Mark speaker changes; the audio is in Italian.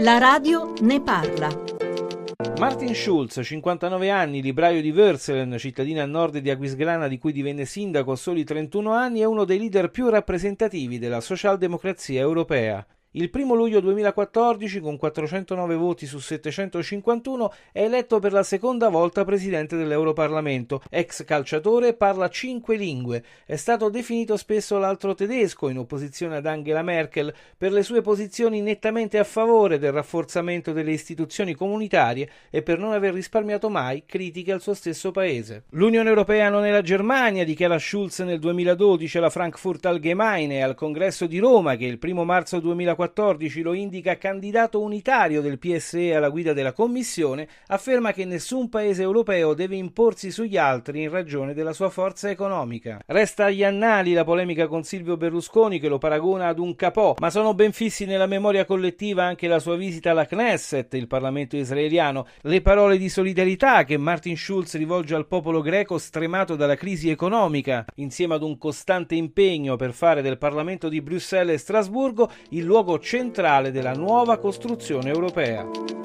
Speaker 1: La radio ne parla.
Speaker 2: Martin Schulz, 59 anni, libraio di Würselen, cittadina a nord di Aquisgrana di cui divenne sindaco a soli 31 anni, è uno dei leader più rappresentativi della socialdemocrazia europea. Il 1 luglio 2014, con 409 voti su 751, è eletto per la seconda volta presidente dell'Europarlamento. Ex calciatore, parla cinque lingue. È stato definito spesso l'altro tedesco, in opposizione ad Angela Merkel, per le sue posizioni nettamente a favore del rafforzamento delle istituzioni comunitarie e per non aver risparmiato mai critiche al suo stesso paese. L'Unione Europea non è la Germania, dichiara Schulz nel 2012 alla Frankfurt Allgemeine e al Congresso di Roma, che il 1 marzo 2014 2014 lo indica candidato unitario del PSE alla guida della Commissione, afferma che nessun paese europeo deve imporsi sugli altri in ragione della sua forza economica. Resta agli annali la polemica con Silvio Berlusconi che lo paragona ad un capò, ma sono ben fissi nella memoria collettiva anche la sua visita alla Knesset, il Parlamento israeliano, le parole di solidarietà che Martin Schulz rivolge al popolo greco stremato dalla crisi economica, insieme ad un costante impegno per fare del Parlamento di Bruxelles e Strasburgo il luogo centrale della nuova costruzione europea.